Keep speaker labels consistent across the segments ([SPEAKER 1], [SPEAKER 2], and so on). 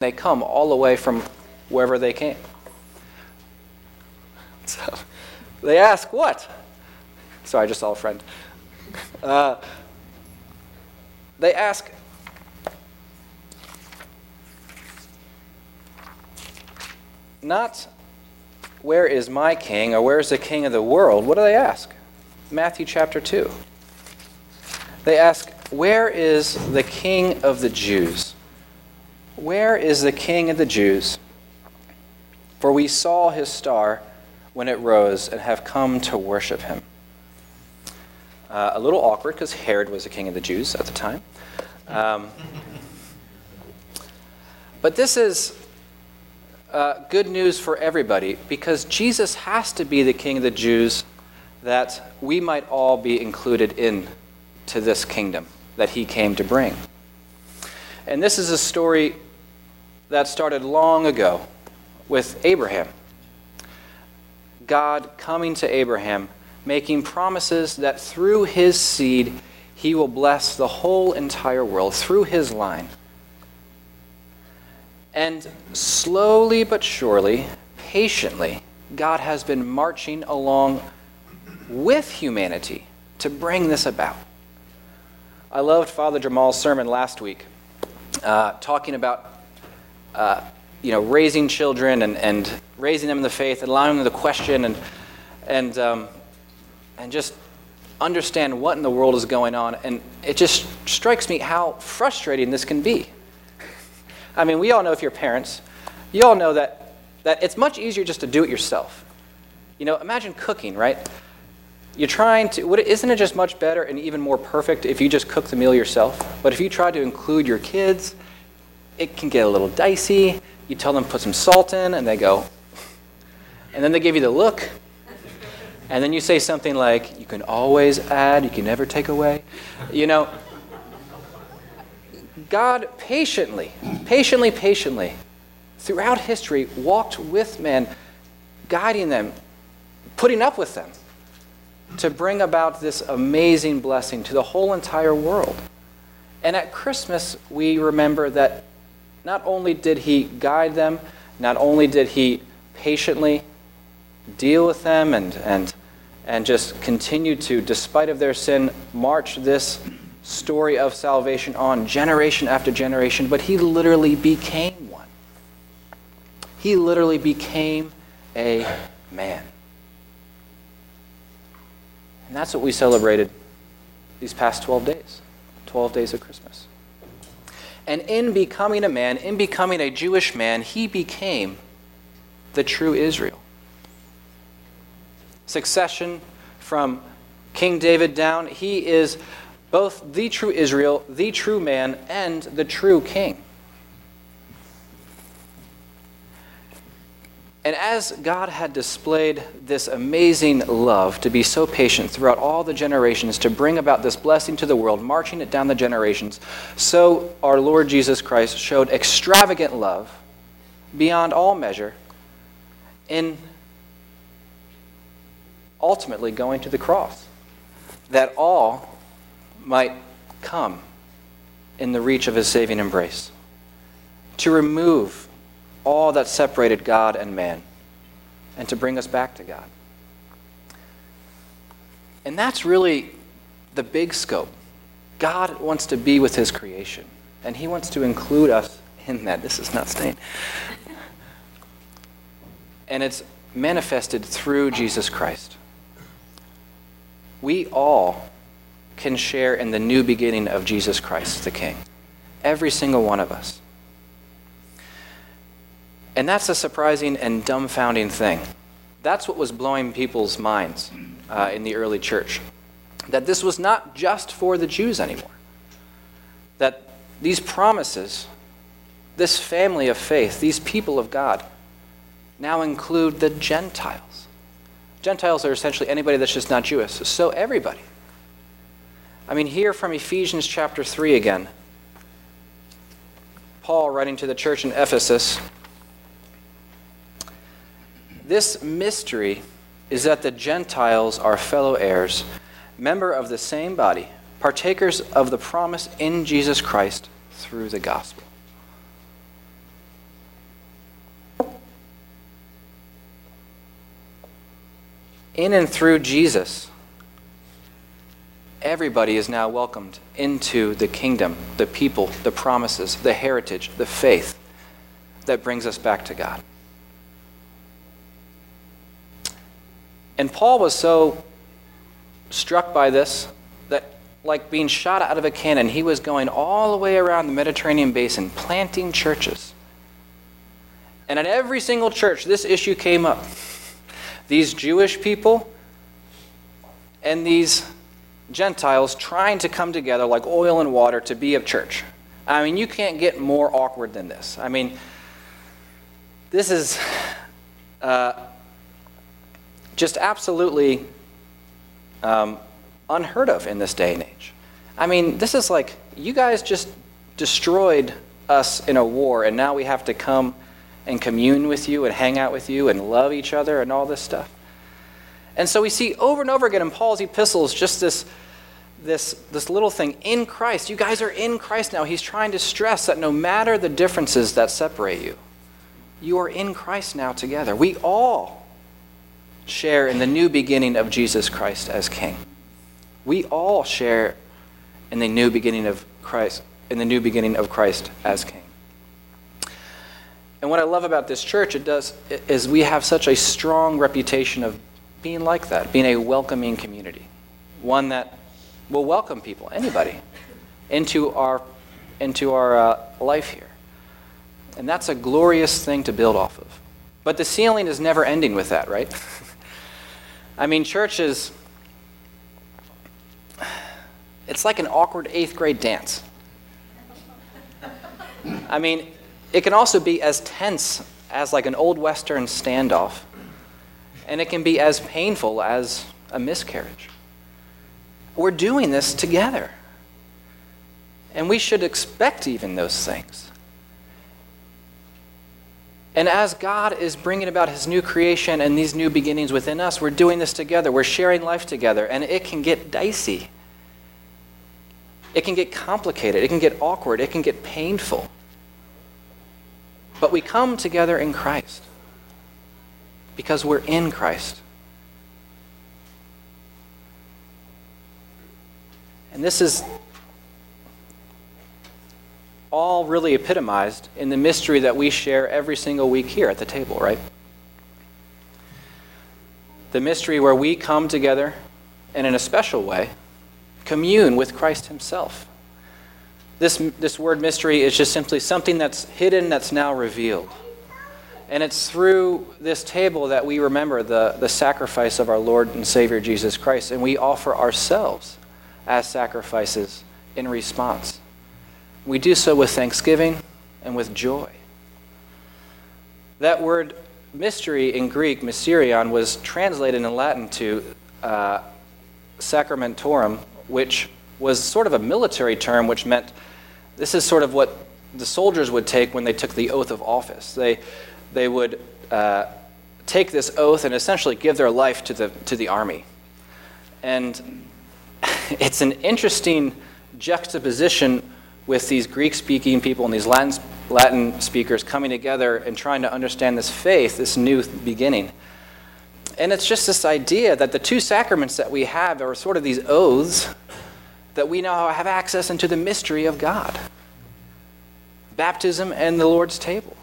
[SPEAKER 1] They come all the way from wherever they came. So they ask, What? Sorry, I just saw a friend. Uh, they ask, not where is my king or where is the king of the world? What do they ask? Matthew chapter 2. They ask, Where is the king of the Jews? Where is the king of the Jews? For we saw his star when it rose and have come to worship him. Uh, a little awkward because Herod was the king of the Jews at the time. Um, but this is uh, good news for everybody because Jesus has to be the king of the Jews that we might all be included in to this kingdom that he came to bring. And this is a story that started long ago with Abraham. God coming to Abraham, making promises that through his seed he will bless the whole entire world, through his line. And slowly but surely, patiently, God has been marching along with humanity to bring this about. I loved Father Jamal's sermon last week, uh, talking about uh, you know, raising children and, and raising them in the faith, and allowing them to question and, and, um, and just understand what in the world is going on. And it just strikes me how frustrating this can be. I mean, we all know if you're parents, you all know that, that it's much easier just to do it yourself. You know, imagine cooking, right? You're trying to, what, isn't it just much better and even more perfect if you just cook the meal yourself? But if you try to include your kids, it can get a little dicey. You tell them put some salt in, and they go, and then they give you the look. And then you say something like, you can always add, you can never take away. You know, God patiently, patiently, patiently, throughout history, walked with men, guiding them, putting up with them to bring about this amazing blessing to the whole entire world. And at Christmas, we remember that not only did he guide them, not only did he patiently deal with them and, and, and just continue to, despite of their sin, march this story of salvation on generation after generation, but he literally became one. He literally became a man. And that's what we celebrated these past 12 days 12 days of Christmas. And in becoming a man, in becoming a Jewish man, he became the true Israel. Succession from King David down, he is both the true Israel, the true man, and the true king. And as God had displayed this amazing love to be so patient throughout all the generations to bring about this blessing to the world, marching it down the generations, so our Lord Jesus Christ showed extravagant love beyond all measure in ultimately going to the cross, that all might come in the reach of his saving embrace, to remove all that separated God and man and to bring us back to God. And that's really the big scope. God wants to be with his creation, and he wants to include us in that. This is not stained. And it's manifested through Jesus Christ. We all can share in the new beginning of Jesus Christ, the King. Every single one of us. And that's a surprising and dumbfounding thing. That's what was blowing people's minds uh, in the early church. That this was not just for the Jews anymore. That these promises, this family of faith, these people of God, now include the Gentiles. Gentiles are essentially anybody that's just not Jewish. So everybody. I mean, here from Ephesians chapter 3 again, Paul writing to the church in Ephesus this mystery is that the Gentiles are fellow heirs, member of the same body, partakers of the promise in Jesus Christ through the gospel. In and through Jesus, everybody is now welcomed into the kingdom, the people, the promises, the heritage, the faith that brings us back to God. And Paul was so struck by this that, like being shot out of a cannon, he was going all the way around the Mediterranean basin, planting churches. And at every single church, this issue came up. These Jewish people and these Gentiles trying to come together like oil and water to be a church. I mean, you can't get more awkward than this. I mean, this is uh, just absolutely um, unheard of in this day and age. I mean, this is like you guys just destroyed us in a war, and now we have to come and commune with you and hang out with you and love each other and all this stuff. And so we see over and over again in Paul's epistles just this, this, this little thing in Christ. You guys are in Christ now. He's trying to stress that no matter the differences that separate you, you are in Christ now together. We all share in the new beginning of Jesus Christ as King. We all share in the new beginning of Christ, in the new beginning of Christ as King. And what I love about this church, it does, is we have such a strong reputation of being like that, being a welcoming community, one that will welcome people, anybody, into our into our uh, life here. And that's a glorious thing to build off of. But the ceiling is never ending with that, right? I mean, churches, it's like an awkward eighth grade dance. I mean, it can also be as tense as like an old Western standoff, and it can be as painful as a miscarriage. We're doing this together. And we should expect even those things. And as God is bringing about his new creation and these new beginnings within us, we're doing this together. We're sharing life together, and it can get dicey. It can get complicated. It can get awkward. It can get painful. But we come together in Christ because we're in Christ. And this is all really epitomized in the mystery that we share every single week here at the table, right? The mystery where we come together and in a special way commune with Christ Himself. This, this word mystery is just simply something that's hidden that's now revealed. And it's through this table that we remember the, the sacrifice of our Lord and Savior Jesus Christ, and we offer ourselves as sacrifices in response. We do so with thanksgiving and with joy. That word mystery in Greek, mysterion, was translated in Latin to uh, sacramentorum, which was sort of a military term which meant this is sort of what the soldiers would take when they took the oath of office. They, they would uh, take this oath and essentially give their life to the, to the army. And it's an interesting juxtaposition with these Greek speaking people and these Latin, Latin speakers coming together and trying to understand this faith, this new beginning. And it's just this idea that the two sacraments that we have are sort of these oaths that we now have access into the mystery of God baptism and the Lord's table,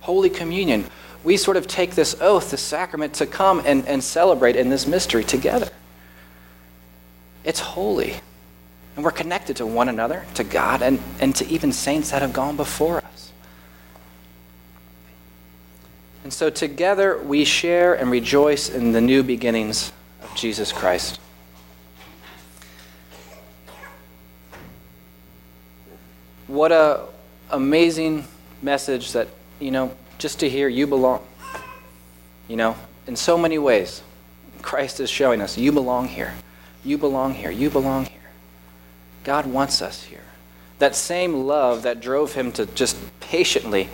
[SPEAKER 1] Holy Communion. We sort of take this oath, this sacrament, to come and, and celebrate in this mystery together. It's holy. And we're connected to one another, to God, and, and to even saints that have gone before us. And so together we share and rejoice in the new beginnings of Jesus Christ. what a amazing message that, you know, just to hear you belong. You know, in so many ways, Christ is showing us you belong here. You belong here. You belong here. God wants us here. That same love that drove him to just patiently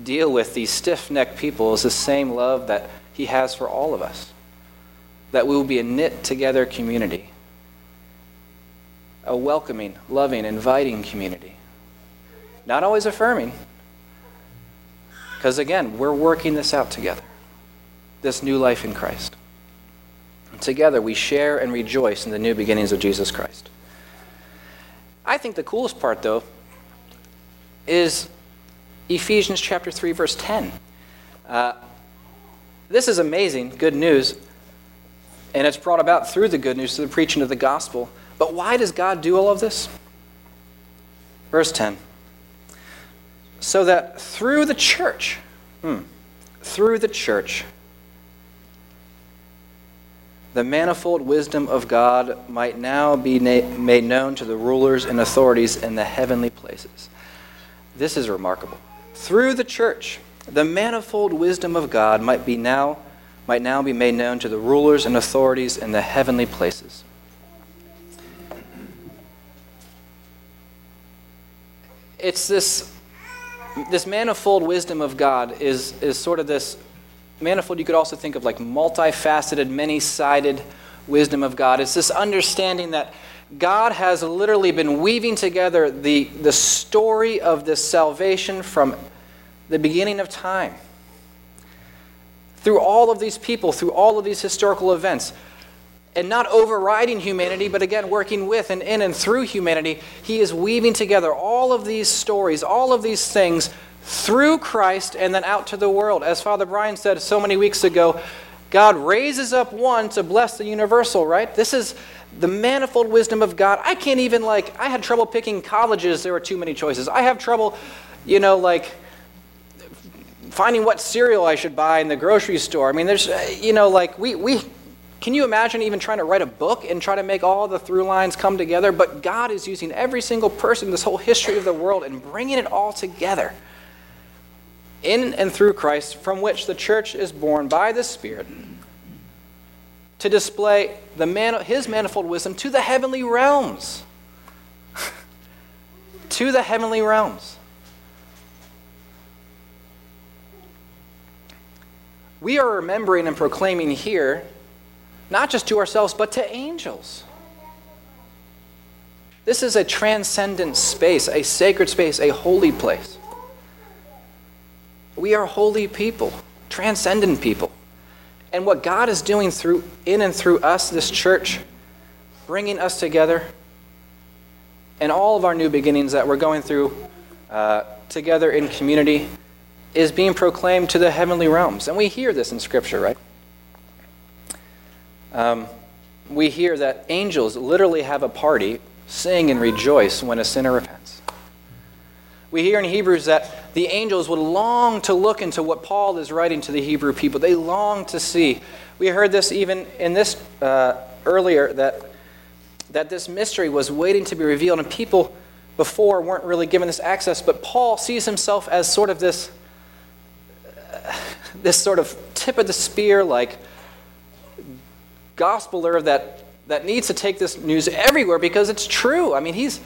[SPEAKER 1] deal with these stiff necked people is the same love that he has for all of us. That we will be a knit together community, a welcoming, loving, inviting community not always affirming. Because again, we're working this out together this new life in Christ. together we share and rejoice in the new beginnings of Jesus Christ. I think the coolest part, though, is Ephesians chapter 3, verse 10. Uh, this is amazing, good news, and it's brought about through the good news, through the preaching of the gospel. But why does God do all of this? Verse 10 So that through the church, hmm, through the church, the manifold wisdom of God might now be na- made known to the rulers and authorities in the heavenly places. This is remarkable. Through the church, the manifold wisdom of God might be now might now be made known to the rulers and authorities in the heavenly places. It's this this manifold wisdom of God is, is sort of this manifold you could also think of like multifaceted, many sided wisdom of God. It's this understanding that God has literally been weaving together the, the story of this salvation from the beginning of time. Through all of these people, through all of these historical events, and not overriding humanity, but again working with and in and through humanity, He is weaving together all of these stories, all of these things through Christ and then out to the world. As Father Brian said so many weeks ago, God raises up one to bless the universal, right? This is the manifold wisdom of God. I can't even, like, I had trouble picking colleges, there were too many choices. I have trouble, you know, like, finding what cereal I should buy in the grocery store. I mean, there's, uh, you know, like, we, we, can you imagine even trying to write a book and try to make all the through lines come together? But God is using every single person this whole history of the world and bringing it all together in and through Christ, from which the church is born by the Spirit to display the man, his manifold wisdom to the heavenly realms. to the heavenly realms. We are remembering and proclaiming here, not just to ourselves, but to angels. This is a transcendent space, a sacred space, a holy place. We are holy people, transcendent people. And what God is doing through in and through us, this church, bringing us together, and all of our new beginnings that we're going through uh, together in community, is being proclaimed to the heavenly realms. And we hear this in Scripture, right? Um, we hear that angels literally have a party, sing and rejoice when a sinner repents. We hear in Hebrews that the angels would long to look into what Paul is writing to the Hebrew people. They long to see. We heard this even in this uh, earlier that, that this mystery was waiting to be revealed, and people before weren't really given this access. But Paul sees himself as sort of this, uh, this sort of tip of the spear, like gospeler that, that needs to take this news everywhere because it's true. I mean, he's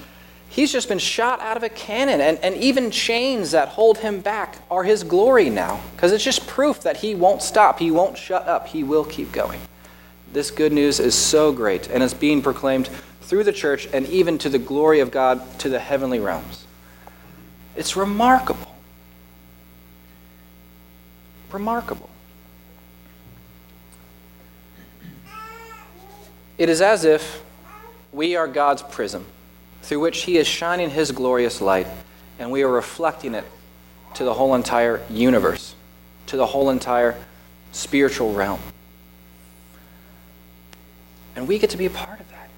[SPEAKER 1] He's just been shot out of a cannon, and, and even chains that hold him back are his glory now, because it's just proof that he won't stop, he won't shut up, he will keep going. This good news is so great, and it's being proclaimed through the church and even to the glory of God to the heavenly realms. It's remarkable. Remarkable. It is as if we are God's prism through which He is shining His glorious light, and we are reflecting it to the whole entire universe, to the whole entire spiritual realm. And we get to be a part of that.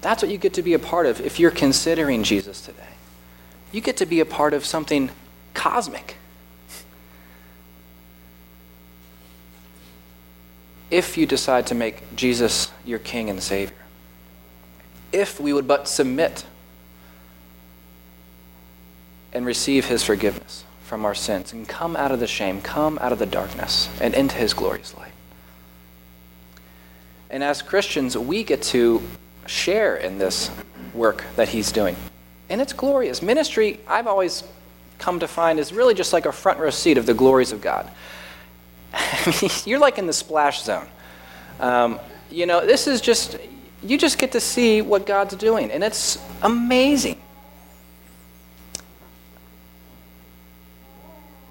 [SPEAKER 1] That's what you get to be a part of if you're considering Jesus today. You get to be a part of something cosmic. If you decide to make Jesus your King and Savior if we would but submit and receive his forgiveness from our sins and come out of the shame, come out of the darkness, and into his glorious light. And as Christians, we get to share in this work that he's doing. And it's glorious. Ministry, I've always come to find, is really just like a front row seat of the glories of God. You're like in the splash zone. Um, you know, this is just, you just get to see what God's doing, and it's amazing.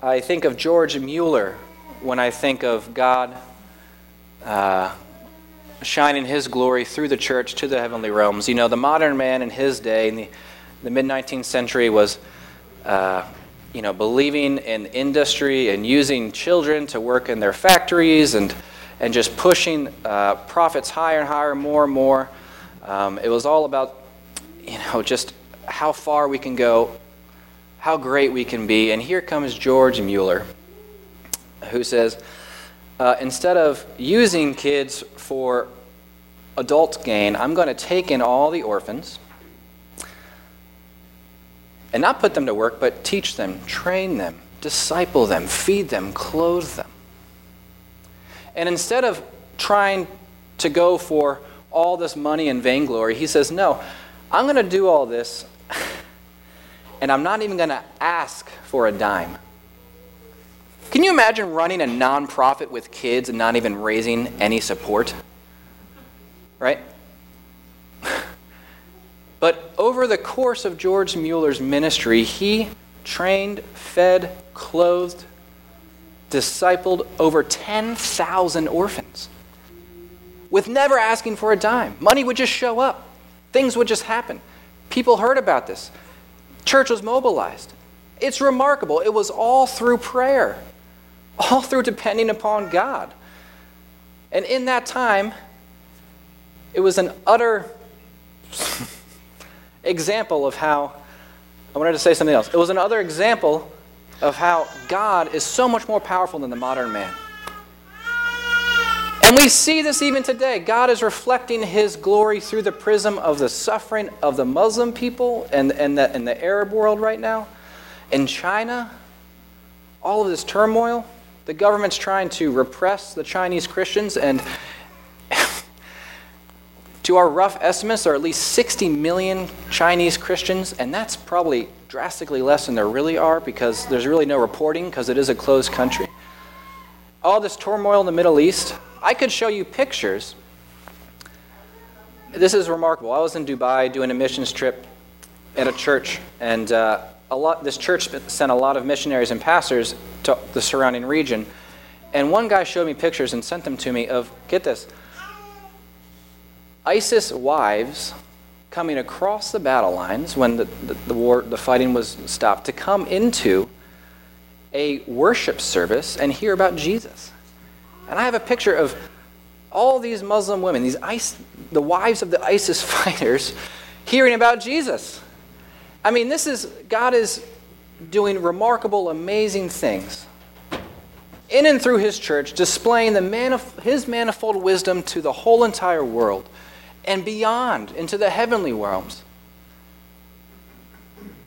[SPEAKER 1] I think of George Mueller when I think of God uh, shining his glory through the church to the heavenly realms. You know, the modern man in his day, in the, the mid 19th century, was, uh, you know, believing in industry and using children to work in their factories and, and just pushing uh, profits higher and higher, more and more. Um, it was all about, you know, just how far we can go, how great we can be. And here comes George Mueller, who says, uh, instead of using kids for adult gain, I'm going to take in all the orphans and not put them to work, but teach them, train them, disciple them, feed them, clothe them. And instead of trying to go for all this money and vainglory, he says, No, I'm going to do all this, and I'm not even going to ask for a dime. Can you imagine running a nonprofit with kids and not even raising any support? Right? but over the course of George Mueller's ministry, he trained, fed, clothed, discipled over 10,000 orphans with never asking for a dime. Money would just show up, things would just happen. People heard about this. Church was mobilized. It's remarkable. It was all through prayer all through depending upon God. And in that time, it was an utter example of how, I wanted to say something else. It was another example of how God is so much more powerful than the modern man. And we see this even today. God is reflecting his glory through the prism of the suffering of the Muslim people and, and, the, and the Arab world right now. In China, all of this turmoil. The government's trying to repress the Chinese Christians, and to our rough estimates, there are at least 60 million Chinese Christians, and that's probably drastically less than there really are because there's really no reporting because it is a closed country. All this turmoil in the Middle East, I could show you pictures. This is remarkable. I was in Dubai doing a missions trip at a church, and uh, a lot, this church sent a lot of missionaries and pastors to the surrounding region. And one guy showed me pictures and sent them to me of, get this, ISIS wives coming across the battle lines when the, the, the, war, the fighting was stopped to come into a worship service and hear about Jesus. And I have a picture of all these Muslim women, these ISIS, the wives of the ISIS fighters, hearing about Jesus. I mean, this is, God is doing remarkable, amazing things in and through His church, displaying the manif- His manifold wisdom to the whole entire world and beyond into the heavenly realms.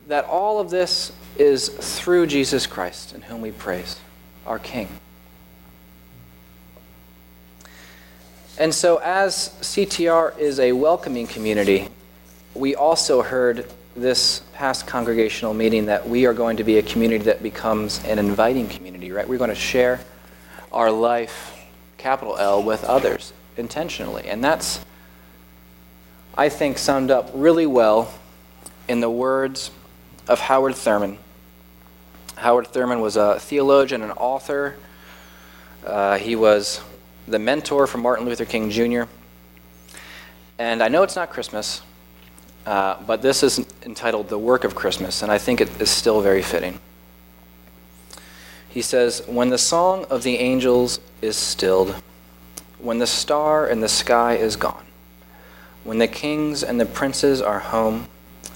[SPEAKER 1] That all of this is through Jesus Christ, in whom we praise, our King. And so, as CTR is a welcoming community, we also heard this past congregational meeting that we are going to be a community that becomes an inviting community, right? We're going to share our life, capital L, with others intentionally. And that's, I think, summed up really well in the words of Howard Thurman. Howard Thurman was a theologian and author. Uh, he was the mentor for Martin Luther King Jr. And I know it's not Christmas, uh, but this is entitled The Work of Christmas, and I think it is still very fitting. He says, When the song of the angels is stilled, when the star in the sky is gone, when the kings and the princes are home,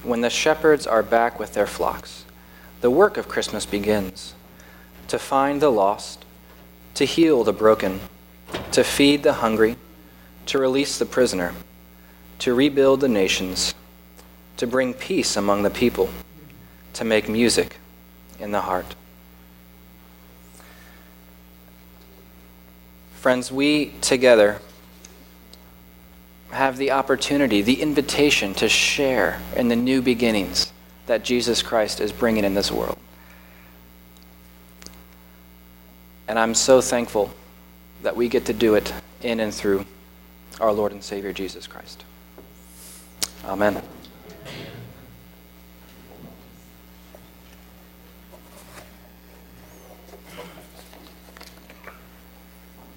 [SPEAKER 1] when the shepherds are back with their flocks, the work of Christmas begins to find the lost, to heal the broken, to feed the hungry, to release the prisoner, to rebuild the nations to bring peace among the people, to make music in the heart. Friends, we together have the opportunity, the invitation to share in the new beginnings that Jesus Christ is bringing in this world. And I'm so thankful that we get to do it in and through our Lord and Savior Jesus Christ. Amen.